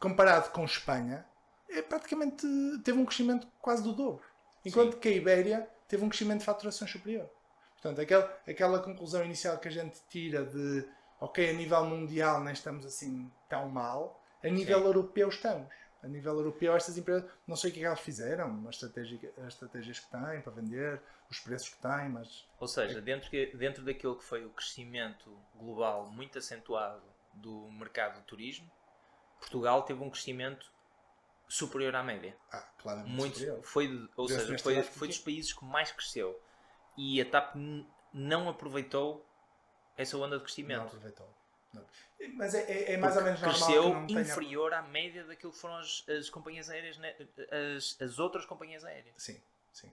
Speaker 1: comparado com Espanha, é praticamente teve um crescimento quase do dobro. Enquanto que a Ibéria teve um crescimento de faturação superior. Portanto, aquela, aquela conclusão inicial que a gente tira de ok, a nível mundial não estamos assim tão mal, a nível
Speaker 2: Sim.
Speaker 1: europeu estamos. A nível europeu, estas empresas, não sei o que é que elas fizeram, as estratégias, as estratégias que têm para vender, os preços que têm, mas
Speaker 2: Ou seja, dentro, que- dentro daquilo que foi o crescimento global muito acentuado do mercado de turismo, Portugal teve um crescimento superior à média.
Speaker 1: ah, claramente
Speaker 2: Muito,
Speaker 1: superior.
Speaker 2: foi, ou seja, foi, foi dos países que mais cresceu. E a TAP não aproveitou essa onda de
Speaker 1: Não
Speaker 2: crescimento.
Speaker 1: aproveitou. Não. Mas é, é- é mais ou menos normal
Speaker 2: cresceu
Speaker 1: não tenha...
Speaker 2: inferior à média daquilo que foram as, as companhias aéreas, ne- as, as outras companhias aéreas.
Speaker 1: Sim, sim.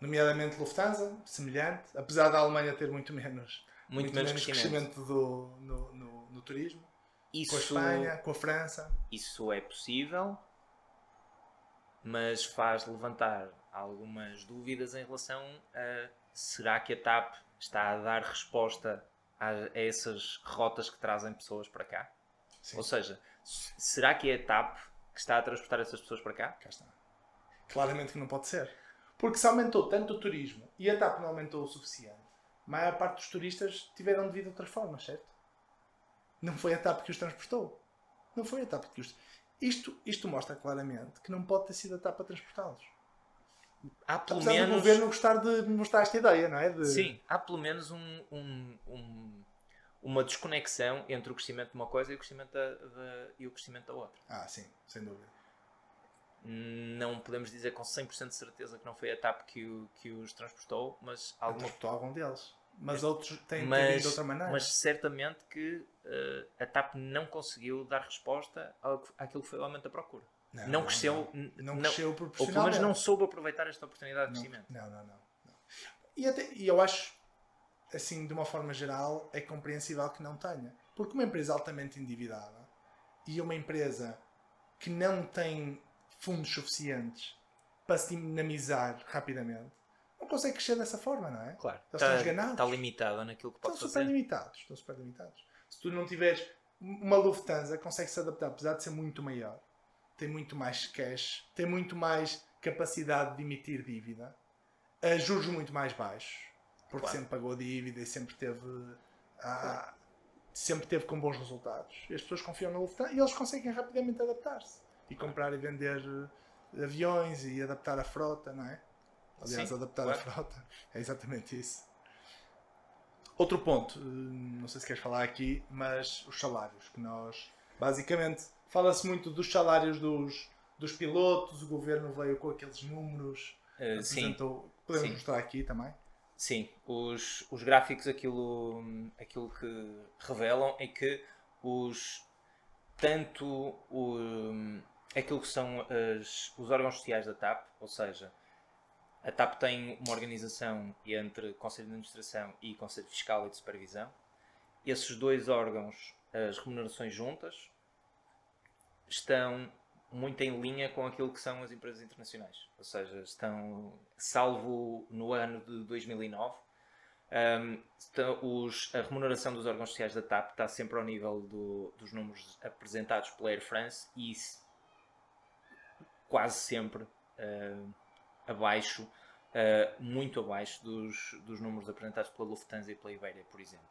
Speaker 1: Nomeadamente Lufthansa, semelhante, apesar da Alemanha ter muito menos,
Speaker 2: Muito, menos, crescimento.
Speaker 1: crescimento do, no, no, no turismo. Com a
Speaker 2: Isso,
Speaker 1: Espanha, com a França.
Speaker 2: isso é possível, mas faz levantar algumas dúvidas em relação a será que a TAP está a dar resposta a, essas rotas que trazem pessoas para cá?
Speaker 1: Sim,
Speaker 2: Ou seja, será que é a TAP que está a transportar essas pessoas para cá?
Speaker 1: cá está. Claramente que não pode ser. Porque se aumentou tanto o turismo e a TAP não aumentou o suficiente, a maior parte dos turistas tiveram de vir de outras formas, certo? Não foi a TAP que os transportou. Não foi a TAP que os... Isto, isto mostra claramente que não pode ter sido a TAP a transportá-los.
Speaker 2: Há pelo
Speaker 1: Apesar do
Speaker 2: menos.
Speaker 1: governo gostar de mostrar esta ideia, não é? De...
Speaker 2: Sim, há pelo menos um, um- um- uma desconexão entre o crescimento de uma coisa e o crescimento da, da- e o crescimento da outra.
Speaker 1: Ah, sim, sem dúvida.
Speaker 2: Não podemos dizer com 100% de certeza que não foi a TAP que, o- que os transportou, mas alguma
Speaker 1: Transportou algum deles. Mas outros têm,
Speaker 2: mas,
Speaker 1: de outra maneira.
Speaker 2: mas certamente que eh, a TAP não conseguiu dar resposta ao àquilo que foi o aumento da procura. Não, cresceu,
Speaker 1: Não, não
Speaker 2: não-
Speaker 1: cresceu
Speaker 2: ou pelo menos
Speaker 1: proporcionalmente.
Speaker 2: não soube aproveitar esta oportunidade de
Speaker 1: Não,
Speaker 2: crescimento.
Speaker 1: não, não, não, não. E, até- e eu acho, assim, de uma forma geral, é compreensível que não tenha. Porque uma empresa altamente endividada e uma empresa que não tem fundos suficientes para se dinamizar rapidamente, não consegue crescer dessa forma, não é?
Speaker 2: Claro,
Speaker 1: Eles estão
Speaker 2: está,
Speaker 1: esganados.
Speaker 2: está limitada naquilo que
Speaker 1: Estão
Speaker 2: pode
Speaker 1: super
Speaker 2: fazer.
Speaker 1: limitados. Estão super limitados. Se tu não tiveres. Uma Lufthansa consegue se adaptar, apesar de ser muito maior, tem muito mais cash, tem muito mais capacidade de emitir dívida, a juros muito mais baixos, porque
Speaker 2: Claro.
Speaker 1: sempre pagou dívida e sempre teve. ah, sempre teve com bons resultados. E as pessoas confiam na Lufthansa e eles conseguem rapidamente adaptar-se e comprar e vender eh, aviões e adaptar a frota, não é? Aliás,
Speaker 2: Sim,
Speaker 1: adaptar a
Speaker 2: claro.
Speaker 1: frota é exatamente isso. Outro ponto, eh, não sei se queres falar aqui, mas os salários, que nós basicamente fala-se muito dos salários dos, dos pilotos, o governo veio com aqueles números,
Speaker 2: Eh, sim,
Speaker 1: apresentou, podemos
Speaker 2: sim.
Speaker 1: mostrar aqui também.
Speaker 2: Sim, os, os gráficos aquilo, aquilo que revelam é que os tanto o, aquilo que são as, os órgãos sociais da TAP, ou seja, a TAP tem uma organização entre Conselho de Administração e Conselho Fiscal e de Supervisão. Esses dois órgãos, as remunerações juntas, estão muito em linha com aquilo que são as empresas internacionais. Ou seja, estão, salvo no ano de 2009, um, os- a remuneração dos órgãos sociais da TAP está sempre ao nível do- dos números apresentados pela Air France e se- quase sempre uh, abaixo, uh, muito abaixo dos, dos números apresentados pela Lufthansa e pela Iberia, por exemplo.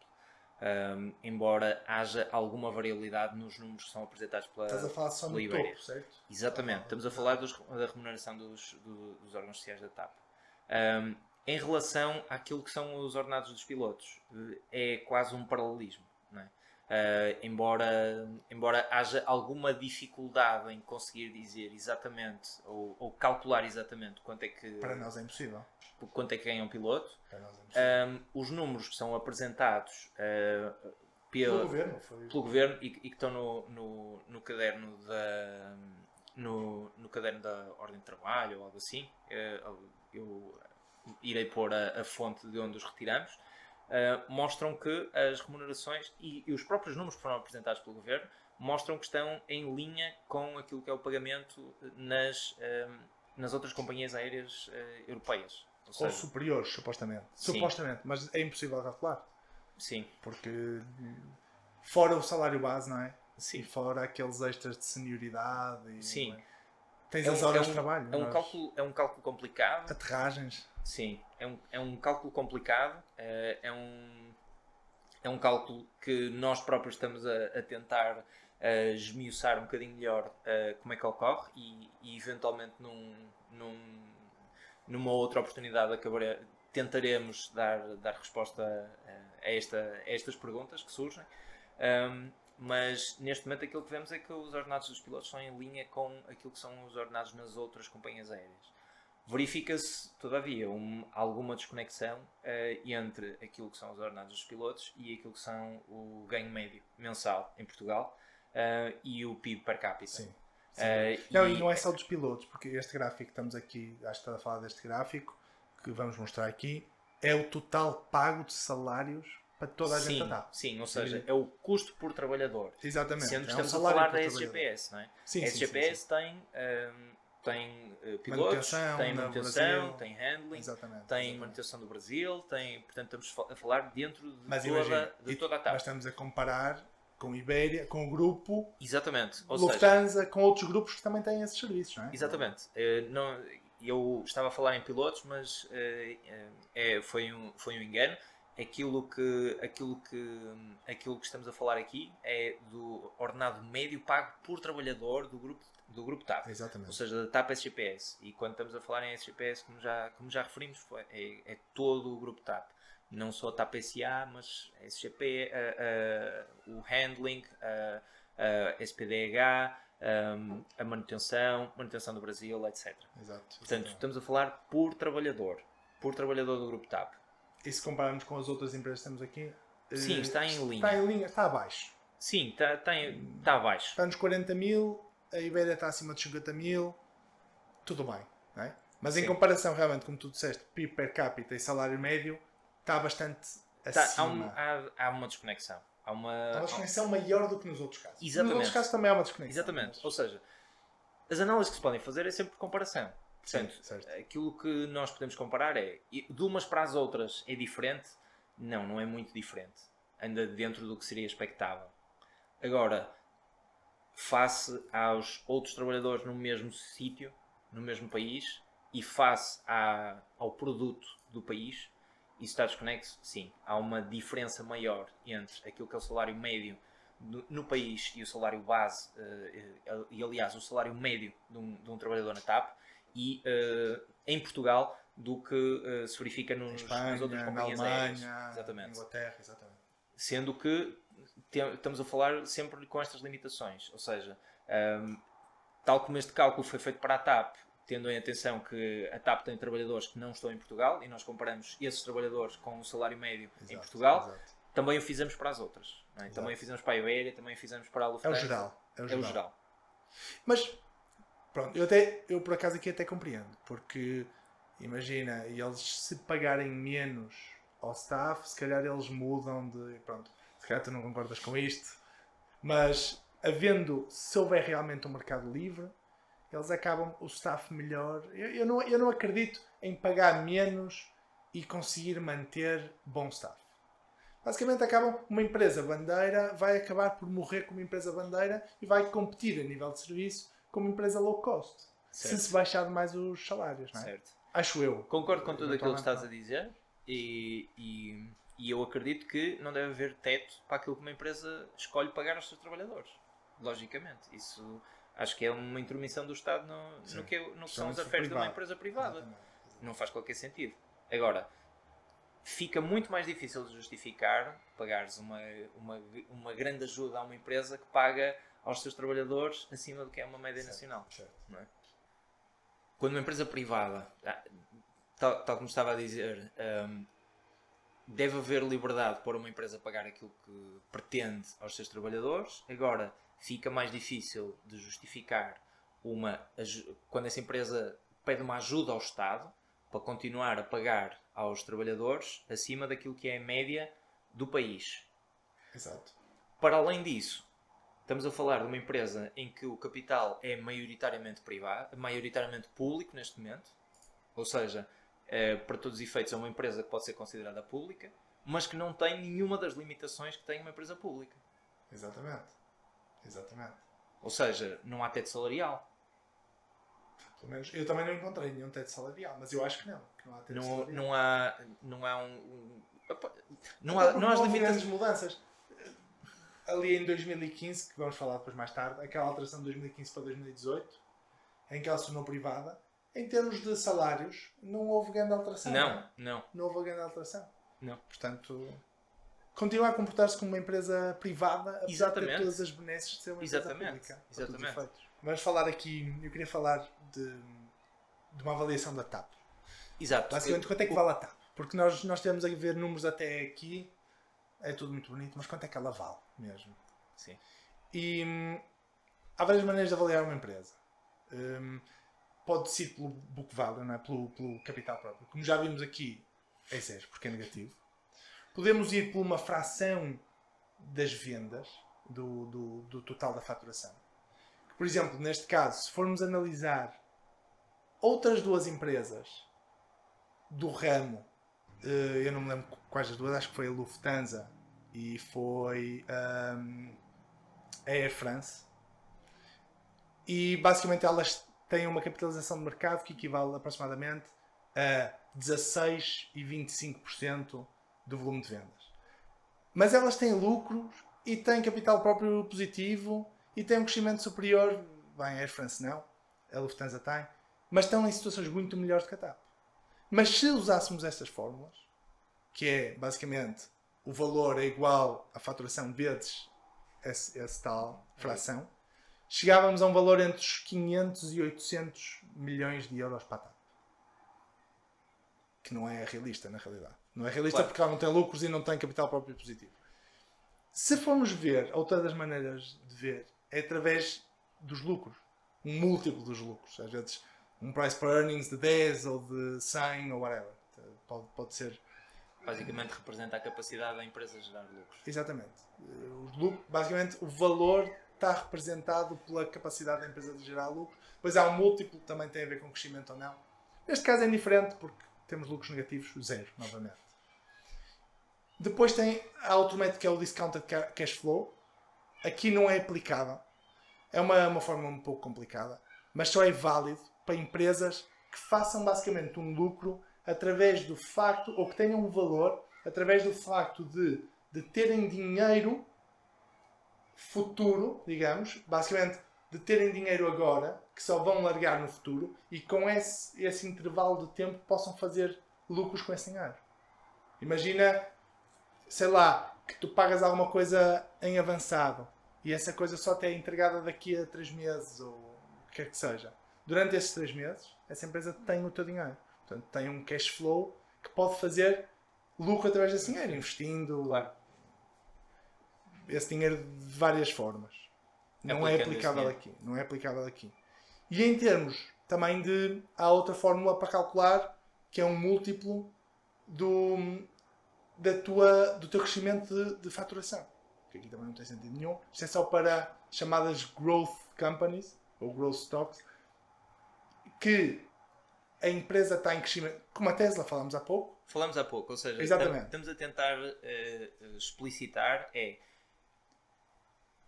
Speaker 2: Um, embora haja alguma variabilidade nos números que são apresentados pela,
Speaker 1: Estás a falar só no
Speaker 2: Iberia.
Speaker 1: topo, certo?
Speaker 2: Exatamente, estamos a falar dos- da remuneração dos, do- dos órgãos sociais da TAP. Um, em relação àquilo que são os ordenados dos pilotos, eh, é quase um paralelismo. Não é? Uh, embora, embora haja alguma dificuldade em conseguir dizer exatamente ou, ou calcular exatamente quanto é, que,
Speaker 1: Para nós é impossível.
Speaker 2: quanto é que ganha um piloto,
Speaker 1: Para nós é impossível.
Speaker 2: um, os números que são apresentados uh,
Speaker 1: pelo governo, foi...
Speaker 2: pelo governo e, e, que estão no, no, no caderno da no, no caderno da ordem de trabalho ou algo assim. Eh, eu irei pôr a, a fonte de onde os retiramos. Uh, mostram que as remunerações e, e, os próprios números que foram apresentados pelo governo mostram que estão em linha com aquilo que é o pagamento nas, uh, nas outras companhias aéreas uh, europeias.
Speaker 1: Ou, seja, Ou superiores, supostamente. Sim. Supostamente, mas é impossível calcular.
Speaker 2: Sim.
Speaker 1: Porque fora o salário base, não é? Sim. E fora aqueles extras de senioridade. E,
Speaker 2: Sim. É?
Speaker 1: Tens é as horas é um, de trabalho.
Speaker 2: É um, cálculo, é um cálculo complicado.
Speaker 1: Aterragens.
Speaker 2: Sim, é um, é um cálculo complicado. É, é um, é um cálculo que nós próprios estamos a, a tentar uh, esmiuçar um bocadinho melhor uh, como é que ocorre e, e eventualmente num, num, numa outra oportunidade acabarei, tentaremos dar, dar resposta a, a, esta, a estas perguntas que surgem. Um, mas neste momento aquilo que vemos é que os ordenados dos pilotos estão em linha com aquilo que são os ordenados nas outras companhias aéreas. Verifica-se, todavia, um, alguma desconexão uh, entre aquilo que são os ordenados dos pilotos e aquilo que são o ganho médio mensal em Portugal uh, e o PIB per capita.
Speaker 1: Sim. Sim. Uh, não, e... e não é só dos pilotos, porque este gráfico que estamos aqui, acho que está a falar deste gráfico, que vamos mostrar aqui, é o total pago de salários para toda a
Speaker 2: sim,
Speaker 1: gente TAP.
Speaker 2: Sim, ou seja, é o custo por trabalhador.
Speaker 1: Exatamente.
Speaker 2: Sendo que é estamos um a falar da SGPS, não é? Sim, a SGPS sim, tem, um, tem uh, pilotos, manutenção, tem manutenção, tem handling, Exatamente. tem Exatamente. manutenção do Brasil, tem, portanto estamos a falar dentro de,
Speaker 1: mas
Speaker 2: toda, imagina, de toda a TAP.
Speaker 1: Mas estamos a comparar com Ibéria, com o grupo
Speaker 2: Exatamente.
Speaker 1: Ou Lufthansa, seja, com outros grupos que também têm esses serviços, não é?
Speaker 2: Exatamente. Uh, não, eu estava a falar em pilotos, mas uh, é, foi, um, foi um engano aquilo que, aquilo, que, aquilo que estamos a falar aqui é do ordenado médio pago por trabalhador do grupo, do grupo TAP.
Speaker 1: Exatamente.
Speaker 2: Ou seja, da TAP SGPS. E quando estamos a falar em SGPS, como já, como já referimos, foi, é, é todo o grupo TAP. Não só TAP SA, mas SGP, uh, uh, o handling, uh, SPDH, um, a manutenção, manutenção do Brasil, etc.
Speaker 1: Exato.
Speaker 2: Portanto, estamos a falar por trabalhador, por trabalhador do grupo TAP.
Speaker 1: E se compararmos com as outras empresas que temos aqui.
Speaker 2: Sim, está em linha.
Speaker 1: Está em linha, está abaixo.
Speaker 2: Sim, está, está, em, está abaixo.
Speaker 1: Está nos 40 mil, a Iberia está acima dos 50 mil, tudo bem. É? Mas Sim. em comparação, realmente, como tu disseste, PIB per capita e salário médio, está bastante acima.
Speaker 2: Tá, há, um, há, há, uma desconexão. Há uma,
Speaker 1: há uma desconexão maior do que nos outros casos.
Speaker 2: Exatamente.
Speaker 1: Nos outros casos também há uma desconexão.
Speaker 2: Exatamente. Mas... Ou seja, as análises que se podem fazer é sempre por comparação. Portanto,
Speaker 1: Sim,
Speaker 2: aquilo que nós podemos comparar é de umas para as outras é diferente? Não, não é muito diferente. Anda dentro do que seria expectável. Agora, face aos outros trabalhadores no mesmo sítio, no mesmo país, e face à, ao produto do país, isso está desconexo? Sim. Há uma diferença maior entre aquilo que é o salário médio no, no país e o salário base, uh, e aliás, o salário médio de um, de um trabalhador na TAP, e uh, em Portugal do que uh, se verifica nos, Espanha, nas outras companhias
Speaker 1: Alemanha,
Speaker 2: aéreas. Exatamente.
Speaker 1: Inglaterra, exatamente.
Speaker 2: Sendo que estamos a falar sempre com estas limitações, ou seja, um, tal como este cálculo foi feito para a TAP, tendo em atenção que a TAP tem trabalhadores que não estão em Portugal e nós comparamos esses trabalhadores com o salário médio exato, em Portugal, exato. também o fizemos para as outras. É? Também o fizemos para a Iberia, também o fizemos para a Lufthansa.
Speaker 1: É o geral.
Speaker 2: É o geral. É o geral.
Speaker 1: Mas Pronto, eu, até, eu por acaso aqui até compreendo, porque imagina, eles se pagarem menos ao staff, se calhar eles mudam de. Pronto, calhar tu não concordas com isto, mas havendo, se houver realmente um mercado livre, eles acabam o staff melhor. Eu, eu, não, eu não acredito em pagar menos e conseguir manter bom staff. Basicamente acabam uma empresa bandeira vai acabar por morrer como empresa bandeira e vai competir a nível de serviço como empresa low cost. Certo. Se se baixar mais os salários, não é? Certo. Acho eu.
Speaker 2: Concordo com tudo aquilo que estás a dizer e, e, e, eu acredito que não deve haver teto para aquilo que uma empresa escolhe pagar aos seus trabalhadores. Logicamente. Isso acho que é uma intermissão do Estado no, no que, no que são as afeiras de uma empresa privada. Exatamente. Não faz qualquer sentido. Agora, fica muito mais difícil de justificar pagares uma, uma, uma grande ajuda a uma empresa que paga aos seus trabalhadores acima do que é uma média certo, nacional. Certo. É? Quando uma empresa privada, ah, tal, tal, como estava a dizer, um, deve haver liberdade para uma empresa pagar aquilo que pretende aos seus trabalhadores. Agora, fica mais difícil de justificar uma quando essa empresa pede uma ajuda ao Estado para continuar a pagar aos trabalhadores acima daquilo que é a média do país.
Speaker 1: Exato.
Speaker 2: Para além disso, estamos a falar de uma empresa em que o capital é maioritariamente privado, maioritariamente público neste momento, ou seja, para todos os efeitos é uma empresa que pode ser considerada pública, mas que não tem nenhuma das limitações que tem uma empresa pública.
Speaker 1: Exatamente. Exatamente.
Speaker 2: Ou seja, não há teto salarial.
Speaker 1: Pelo menos eu também não encontrei nenhum teto salarial, mas eu acho que não. Que não há teto
Speaker 2: não,
Speaker 1: salarial.
Speaker 2: não há, não há um. um
Speaker 1: não há, não há as limitações. mudanças. Ali em 2015, que vamos falar depois mais tarde, aquela alteração de 2015 para 2018, em que ela se tornou privada, em termos de salários, não houve grande alteração.
Speaker 2: Não, não. Não,
Speaker 1: não houve grande alteração.
Speaker 2: Não.
Speaker 1: Portanto, continua a comportar-se como uma empresa privada, apesar
Speaker 2: Exatamente.
Speaker 1: de todas as benesses de ser uma
Speaker 2: Exatamente.
Speaker 1: empresa pública.
Speaker 2: Exatamente.
Speaker 1: Vamos falar aqui, eu queria falar de, de uma avaliação da TAP.
Speaker 2: Exato.
Speaker 1: Basicamente, quanto é que vale a TAP? Porque nós, nós temos a ver números até aqui, é tudo muito bonito, mas quanto é que ela vale mesmo?
Speaker 2: Sim.
Speaker 1: E hum, há várias maneiras de avaliar uma empresa. Hum, pode ser pelo book value, não é? pelo, pelo capital próprio. Como já vimos aqui, é zero, porque é negativo. Podemos ir por uma fração das vendas do, do, do total da faturação. Por exemplo, neste caso, se formos analisar outras duas empresas do ramo, eh, eu não me lembro quais as duas, acho que foi a Lufthansa e foi um, a Air France. E basicamente elas têm uma capitalização de mercado que equivale aproximadamente a 16 e 25% do volume de vendas. Mas elas têm lucros e têm capital próprio positivo e têm um crescimento superior. Bem, a Air France não, a Lufthansa tem, mas estão em situações muito melhores a TAP. Mas se usássemos estas fórmulas, que é basicamente o valor é igual à faturação vezes esse, esse tal fração, chegávamos a um valor entre os 500 e 800 milhões de euros para a TAP. Que não é realista, na realidade. Não é realista claro. porque ela não tem lucros e não tem capital próprio positivo. Se formos ver, outra das maneiras de ver, é através dos lucros. Um múltiplo dos lucros. Às vezes, um price per earnings de 10 ou de 100 ou whatever. Pode, pode ser.
Speaker 2: Basicamente representa a capacidade da empresa de gerar lucros.
Speaker 1: Exatamente. Basicamente, o valor está representado pela capacidade da empresa de gerar lucro. Depois há um múltiplo que também tem a ver com crescimento ou não. Neste caso é diferente porque temos lucros negativos, zero, novamente. Depois tem a outro método que é o discounted cash flow. Aqui não é aplicável. É uma, uma forma um pouco complicada, mas só é válido para empresas que façam basicamente um lucro através do facto, ou que tenham um valor, através do facto de, de terem dinheiro futuro, digamos, basicamente de terem dinheiro agora, que só vão largar no futuro, e com esse, esse intervalo de tempo possam fazer lucros com esse dinheiro. Imagina, sei lá, que tu pagas alguma coisa em avançado e essa coisa só te é entregada daqui a 3 meses ou o que quer que seja. Durante esses 3 meses, essa empresa tem o teu dinheiro. Portanto, tem um cash flow que pode fazer lucro através desse dinheiro, investindo. Claro esse dinheiro de várias formas. Não é aplicável aqui. Não é aplicável aqui. E em termos também de. Há outra fórmula para calcular que é um múltiplo do, da tua, do teu crescimento de, de faturação. Que aqui também não tem sentido nenhum. Isto é só para chamadas growth companies ou growth stocks que a empresa está em crescimento, como a Tesla falámos há pouco.
Speaker 2: Falamos há pouco, ou seja,
Speaker 1: Exatamente.
Speaker 2: estamos a tentar uh, explicitar é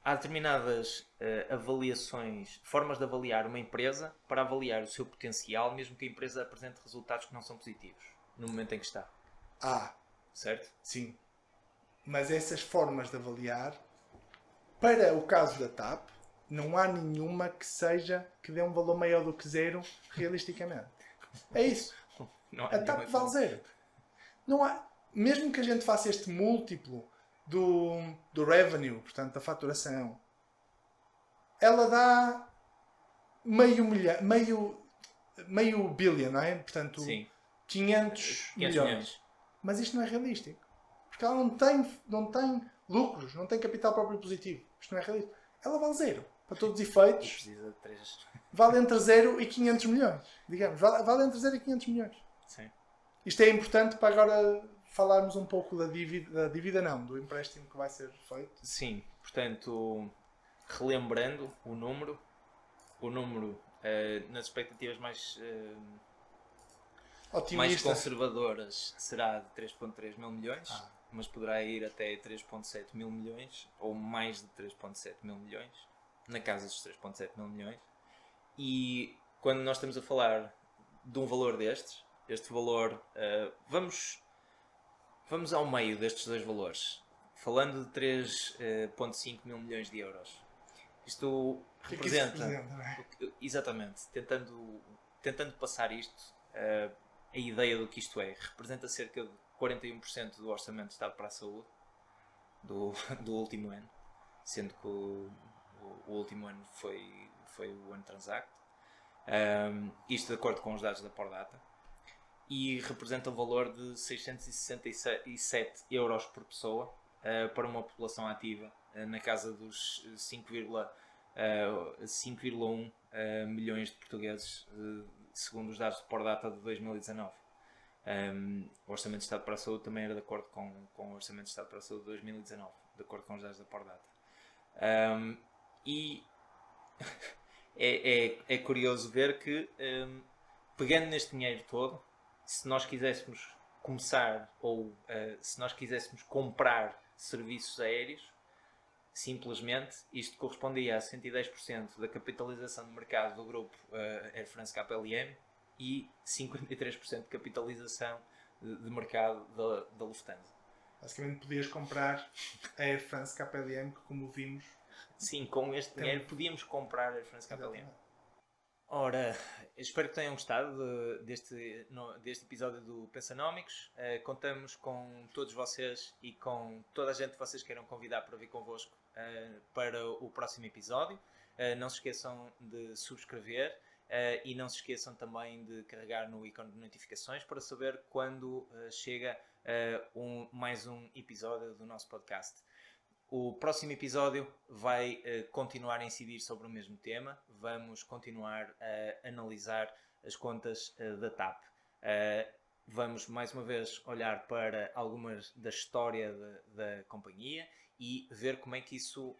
Speaker 2: há determinadas uh, avaliações, formas de avaliar uma empresa para avaliar o seu potencial, mesmo que a empresa apresente resultados que não são positivos no momento em que está.
Speaker 1: Ah,
Speaker 2: certo?
Speaker 1: Sim. Mas essas formas de avaliar, para o caso da TAP, não há nenhuma que seja que dê um valor maior do que zero realisticamente. É isso. a TAP vale zero. Não há, mesmo que a gente faça este múltiplo do, do revenue, portanto, da faturação, ela dá meio milhão, meio, meio billion, não é? Portanto,
Speaker 2: Sim.
Speaker 1: 500, 500 milhões. milhões. Mas isto não é realístico. Porque ela não tem, não tem lucros, não tem capital próprio positivo. Isto não é realista. Ela vale zero. Para todos os efeitos, vale entre 0 e 500 milhões. Digamos, vale, vale entre 0 e 500 milhões.
Speaker 2: Sim.
Speaker 1: Isto é importante para agora falarmos um pouco da dívida, da dívida não, do empréstimo que vai ser feito.
Speaker 2: Sim, portanto, relembrando o número, o número eh, nas expectativas mais, eh, mais conservadoras será de 3.3 mil milhões,
Speaker 1: Ah.
Speaker 2: mas poderá ir até 3.7 mil milhões, ou mais de 3.7 mil milhões, na casa dos 3.7 mil milhões. E quando nós estamos a falar de um valor destes, este valor, eh, vamos, vamos ao meio destes dois valores, falando de 3.5 mil milhões de euros. Isto
Speaker 1: O que é que
Speaker 2: representa,
Speaker 1: representa, é?
Speaker 2: exatamente, tentando, tentando passar isto, eh, a ideia do que isto é, representa cerca de 41% do orçamento de Estado para a Saúde do, do último ano, sendo que o, o- o último ano foi, foi o ano Transact. Um, isto de acordo com os dados da Pordata. E representa um valor de 667 euros por pessoa eh, para uma população ativa eh, na casa dos 5,1 eh, 5,1 eh, milhões de portugueses, segundo os dados de Pordata de 2019. Um, o Orçamento de Estado para a Saúde também era de acordo com, com o Orçamento de Estado para a Saúde de 2019, de acordo com os dados da Pordata. Um, e é, é, é curioso ver que, um, pegando neste dinheiro todo, se nós quiséssemos começar ou uh, se nós quiséssemos comprar serviços aéreos, simplesmente isto correspondia a 110% da capitalização de mercado do grupo uh, Air France KLM e 53% de capitalização de, de mercado da, da Lufthansa.
Speaker 1: Basicamente podias comprar a Air France KLM, que como vimos.
Speaker 2: Sim, com este dinheiro podíamos comprar a Air France KLM. Ora, espero que tenham gostado de- deste, deste episódio do Pensanómicos. Eh, contamos com todos vocês e com toda a gente que vocês queiram convidar para vir convosco eh, para o próximo episódio. Eh, não se esqueçam de subscrever e não se esqueçam também de carregar no ícone de notificações para saber quando chega um- mais um episódio do nosso podcast. O próximo episódio vai eh, continuar a incidir sobre o mesmo tema. Vamos continuar a analisar as contas eh, da TAP. Eh, vamos mais uma vez olhar para algumas da história da, da companhia e ver como é que isso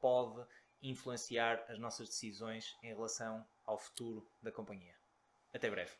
Speaker 2: pode influenciar as nossas decisões em relação ao futuro da companhia. Até breve.